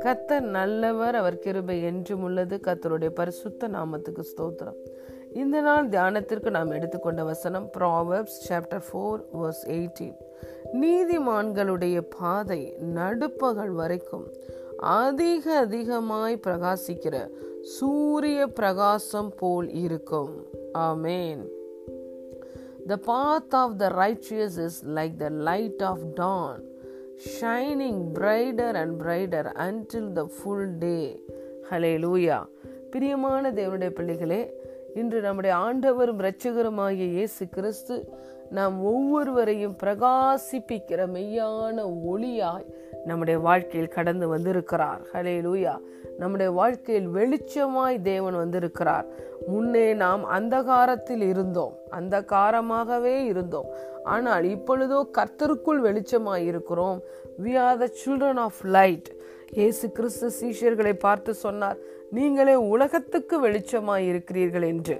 கத்தர் நல்லவர் அவர் கிருபை என்றும் உள்ளது. கத்தருடைய பரிசுத்த நாமத்துக்கு ஸ்தோத்திரம். இந்த நாள் தியானத்திற்கு நாம் எடுத்துக்கொண்ட வசனம் Proverbs chapter four verse eighteen நீதிமான்களுடைய பாதை நடுப்பகல் வரைக்கும் அதிக அதிகமாய் பிரகாசிக்கிற சூரிய பிரகாசம் போல் இருக்கும். ஆமேன் The path of the righteous is like the light of dawn, shining brighter and brighter until the full day. ஹலேலூயா பிரியமான தேவனுடைய பிள்ளைகளே இன்று நம்முடைய ஆண்டவரும் இரட்சகருமாகிய இயேசு கிறிஸ்து நாம் ஒவ்வொருவரையும் பிரகாசிப்பிக்கிற மெய்யான ஒளியாய் நம்முடைய வாழ்க்கையில் கடந்து வந்திருக்கிறார். ஹலே லூயா நம்முடைய வாழ்க்கையில் வெளிச்சமாய் தேவன் வந்திருக்கிறார். முன்னே நாம் அந்தகாரத்தில் இருந்தோம். அந்தகாரமாகவே இருந்தோம். ஆனால் இப்பொழுதோ கர்த்தருக்குள் வெளிச்சமாய் இருக்கிறோம். We are the children of light இயேசு கிறிஸ்து சீஷர்களை பார்த்து சொன்னார் நீங்களே உலகத்துக்கு வெளிச்சமாய் இருக்கிறீர்கள் என்று.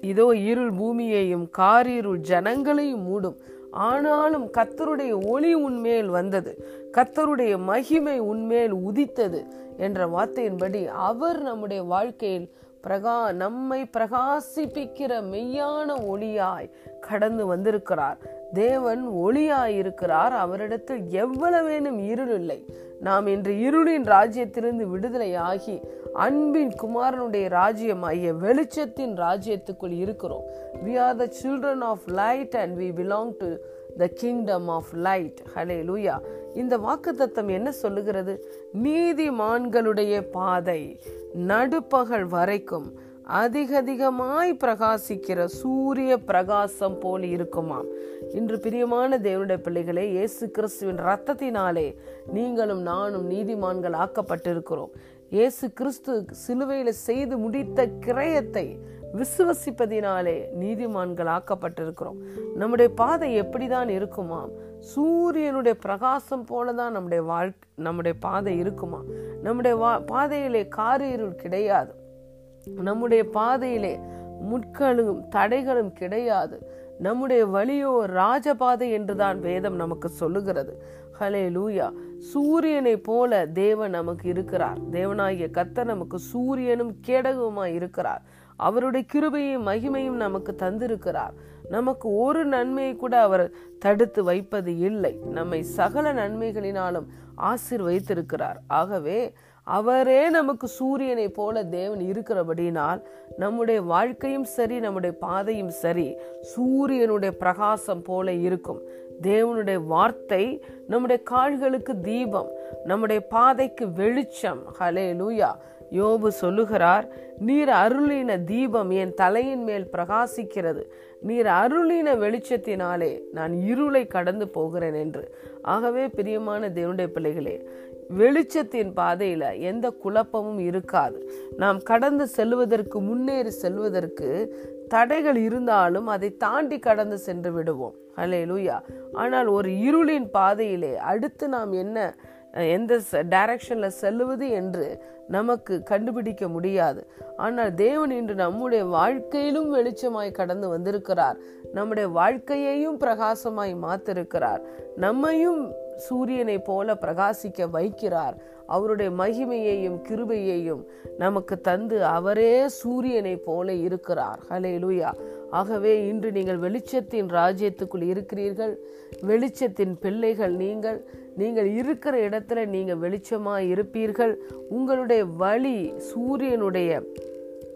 இதோ இருள் பூமியையும் காரிருள் ஜனங்களையும் மூடும். ஆனாலும் கத்தருடைய ஒளி உன்மேல் வந்தது. கத்தருடைய மகிமை உன்மேல் உதித்தது என்ற வார்த்தையின்படி அவர் நம்முடைய வாழ்க்கையில் பிரகா நம்மை பிரகாசிப்பிக்கிற மெய்யான ஒளியாய் கடந்து வந்திருக்கிறார். தேவன் ஒளியாயிருக்கிறார். அவரிடத்தில் எவ்வளவேனும் இருள் இல்லை. நாம் இன்று இருளின் ராஜ்யத்திலிருந்து விடுதலையாகி அன்பின் குமாரனுடைய ராஜ்யம் ஆகிய வெளிச்சத்தின் ராஜ்யத்துக்குள் இருக்கிறோம். We are the children of light and we belong to the kingdom of light hallelujah இந்த வாக்கு தத்தம் என்ன சொல்லுகிறது? நீதிமான்களுடைய பாதை நடுப்பகல் வரைக்கும் அதிக அதிகமாய் பிரகாசிக்கிற சூரிய பிரகாசம் போல் இருக்குமாம் இன்று பிரியமான தேவனுடைய பிள்ளைகளே இயேசு கிறிஸ்துவின் ரத்தத்தினாலே நீங்களும் நானும் நீதிமான்கள் ஆக்கப்பட்டிருக்கிறோம். இயேசு கிறிஸ்து சிலுவையில் செய்து முடித்த கிரயத்தை விசுவசிப்பதினாலே நீதிமான்கள் ஆக்கப்பட்டிருக்கிறோம். நம்முடைய பாதை எப்படிதான் இருக்குமாம் சூரியனுடைய பிரகாசம் போலதான் நம்முடைய வாழ்க்கை நம்முடைய பாதை இருக்குமா? நம்முடைய வா பாதையிலே காரிருள் கிடையாது. நம்முடைய பாதையிலே முட்களும் தடைகளும் கிடையாது. நம்முடைய வழியோ ராஜபாதை என்றுதான் வேதம் நமக்கு சொல்லுகிறது. ஹலே லூயா சூரியனை போல தேவன் நமக்கு இருக்கிறார். தேவனாகிய கத்தர் நமக்கு சூரியனும் கேடகவுமாய் இருக்கிறார். அவருடைய கிருபையும் மகிமையும் நமக்கு தந்திருக்கிறார். நமக்கு ஒரு நன்மையை கூட அவர் தடுத்து வைப்பது இல்லை. நம்மை சகல நன்மைகளினாலும் ஆசிர் வைத்திருக்கிறார் ஆகவே அவரே நமக்கு சூரியனை போல தேவன் இருக்கிறபடினால் நம்முடைய வாழ்க்கையும் சரி நம்முடைய பாதையும் சரி சூரியனுடைய பிரகாசம் போல இருக்கும். தேவனுடைய வார்த்தை நம்முடைய கால்களுக்கு தீபம் நம்முடைய பாதைக்கு வெளிச்சம். ஹலே லூயா யோபு சொல்லுகிறார் நீர் அருளின தீபம் என் தலையின் மேல் பிரகாசிக்கிறது. நீர் அருளின வெளிச்சத்தினாலே நான் இருளை கடந்து போகிறேன் என்று. ஆகவே பிரியமான தேவனுடைய பிள்ளைகளே வெளிச்சத்தின் பாதையில் எந்த குழப்பமும் இருக்காது. நாம் கடந்து செல்வதற்கு முன்னேறி செல்வதற்கு தடைகள் இருந்தாலும் அதை தாண்டி கடந்து சென்று விடுவோம். ஹலே லூயா ஆனால் ஒரு இருளின் பாதையிலே அடுத்து நாம் என்ன எந்த டைரக்ஷனில் செல்லுவது என்று நமக்கு கண்டுபிடிக்க முடியாது. ஆனால் தேவன் இன்று நம்முடைய வாழ்க்கையிலும் வெளிச்சமாய் கடந்து வந்திருக்கிறார். நம்முடைய வாழ்க்கையையும் பிரகாசமாய் மாத்திருக்கிறார். நம்மையும் சூரியனை போல பிரகாசிக்க வைக்கிறார். அவருடைய மகிமையையும் கிருபையையும் நமக்கு தந்து அவரே சூரியனை போல இருக்கிறார். ஹலே லூயா ஆகவே இன்று நீங்கள் வெளிச்சத்தின் ராஜ்யத்துக்குள் இருக்கிறீர்கள். வெளிச்சத்தின் பிள்ளைகள் நீங்கள். நீங்கள் இருக்கிற இடத்துல நீங்கள் வெளிச்சமாக இருப்பீர்கள். உங்களுடைய வழி சூரியனுடைய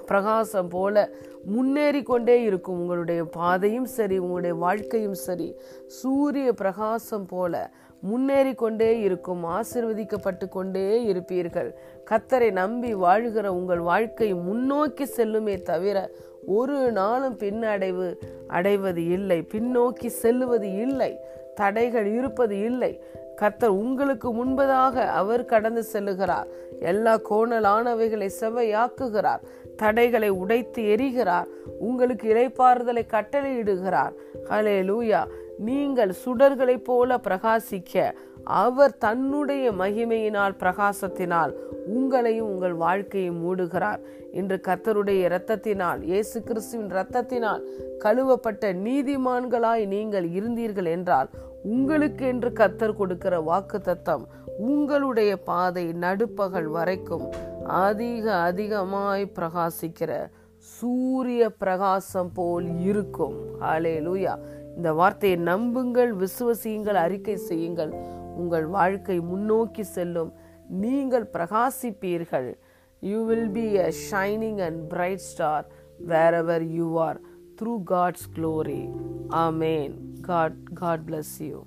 பிரகாசம் போல முன்னேறி கொண்டே இருக்கும். உங்களுடைய பாதையும் சரி உங்களுடைய வாழ்க்கையும் சரி. சூரிய பிரகாசம் போல முன்னேறி கொண்டே இருக்கும் ஆசிர்வதிக்கப்பட்டு கொண்டே இருப்பீர்கள். கத்தரை நம்பி வாழ்கிற உங்கள் வாழ்க்கை முன்னோக்கி செல்லுமே தவிர ஒரு நாளும் பின்னடைவு அடைவது இல்லை பின்னோக்கி செல்லுவது இல்லை தடைகள் இருப்பது இல்லை. கர்த்தர் உங்களுக்கு முன்பதாக அவர் கடந்து செல்லுகிறார். எல்லா கோணலானவைகளை செவையாக்குகிறார் தடைகளை உடைத்து எரிகிறார் உங்களுக்கு இறைப்பாறுதலை கட்டளையிடுகிறார். ஹலே லூயா நீங்கள் சுடர்களைப் போல பிரகாசிக்க அவர் தன்னுடைய மகிமையினால் பிரகாசத்தினால் உங்களையும் உங்கள் வாழ்க்கையை மூடுகிறார். இன்று கர்த்தருடைய இரத்தத்தினால் இயேசு கிறிஸ்துவின் இரத்தத்தினால் கழுவப்பட்ட நீதிமான்களாய் நீங்கள் இருந்தீர்கள் என்றால் உங்களுக்கு என்று கத்தர் கொடுக்கிற வாக்கு தத்தம் உங்களுடைய பாதை நடுப்பகல் வரைக்கும் அதிக அதிகமாய் பிரகாசிக்கிற சூரிய பிரகாசம் போல் இருக்கும். ஹாலே லூயா இந்த வார்த்தையை நம்புங்கள் விசுவசியுங்கள் அறிக்கை செய்யுங்கள். உங்கள் வாழ்க்கை முன்னோக்கி செல்லும். நீங்கள் பிரகாசிப்பீர்கள். You will be a shining and bright star wherever you are through God's glory amen God God bless you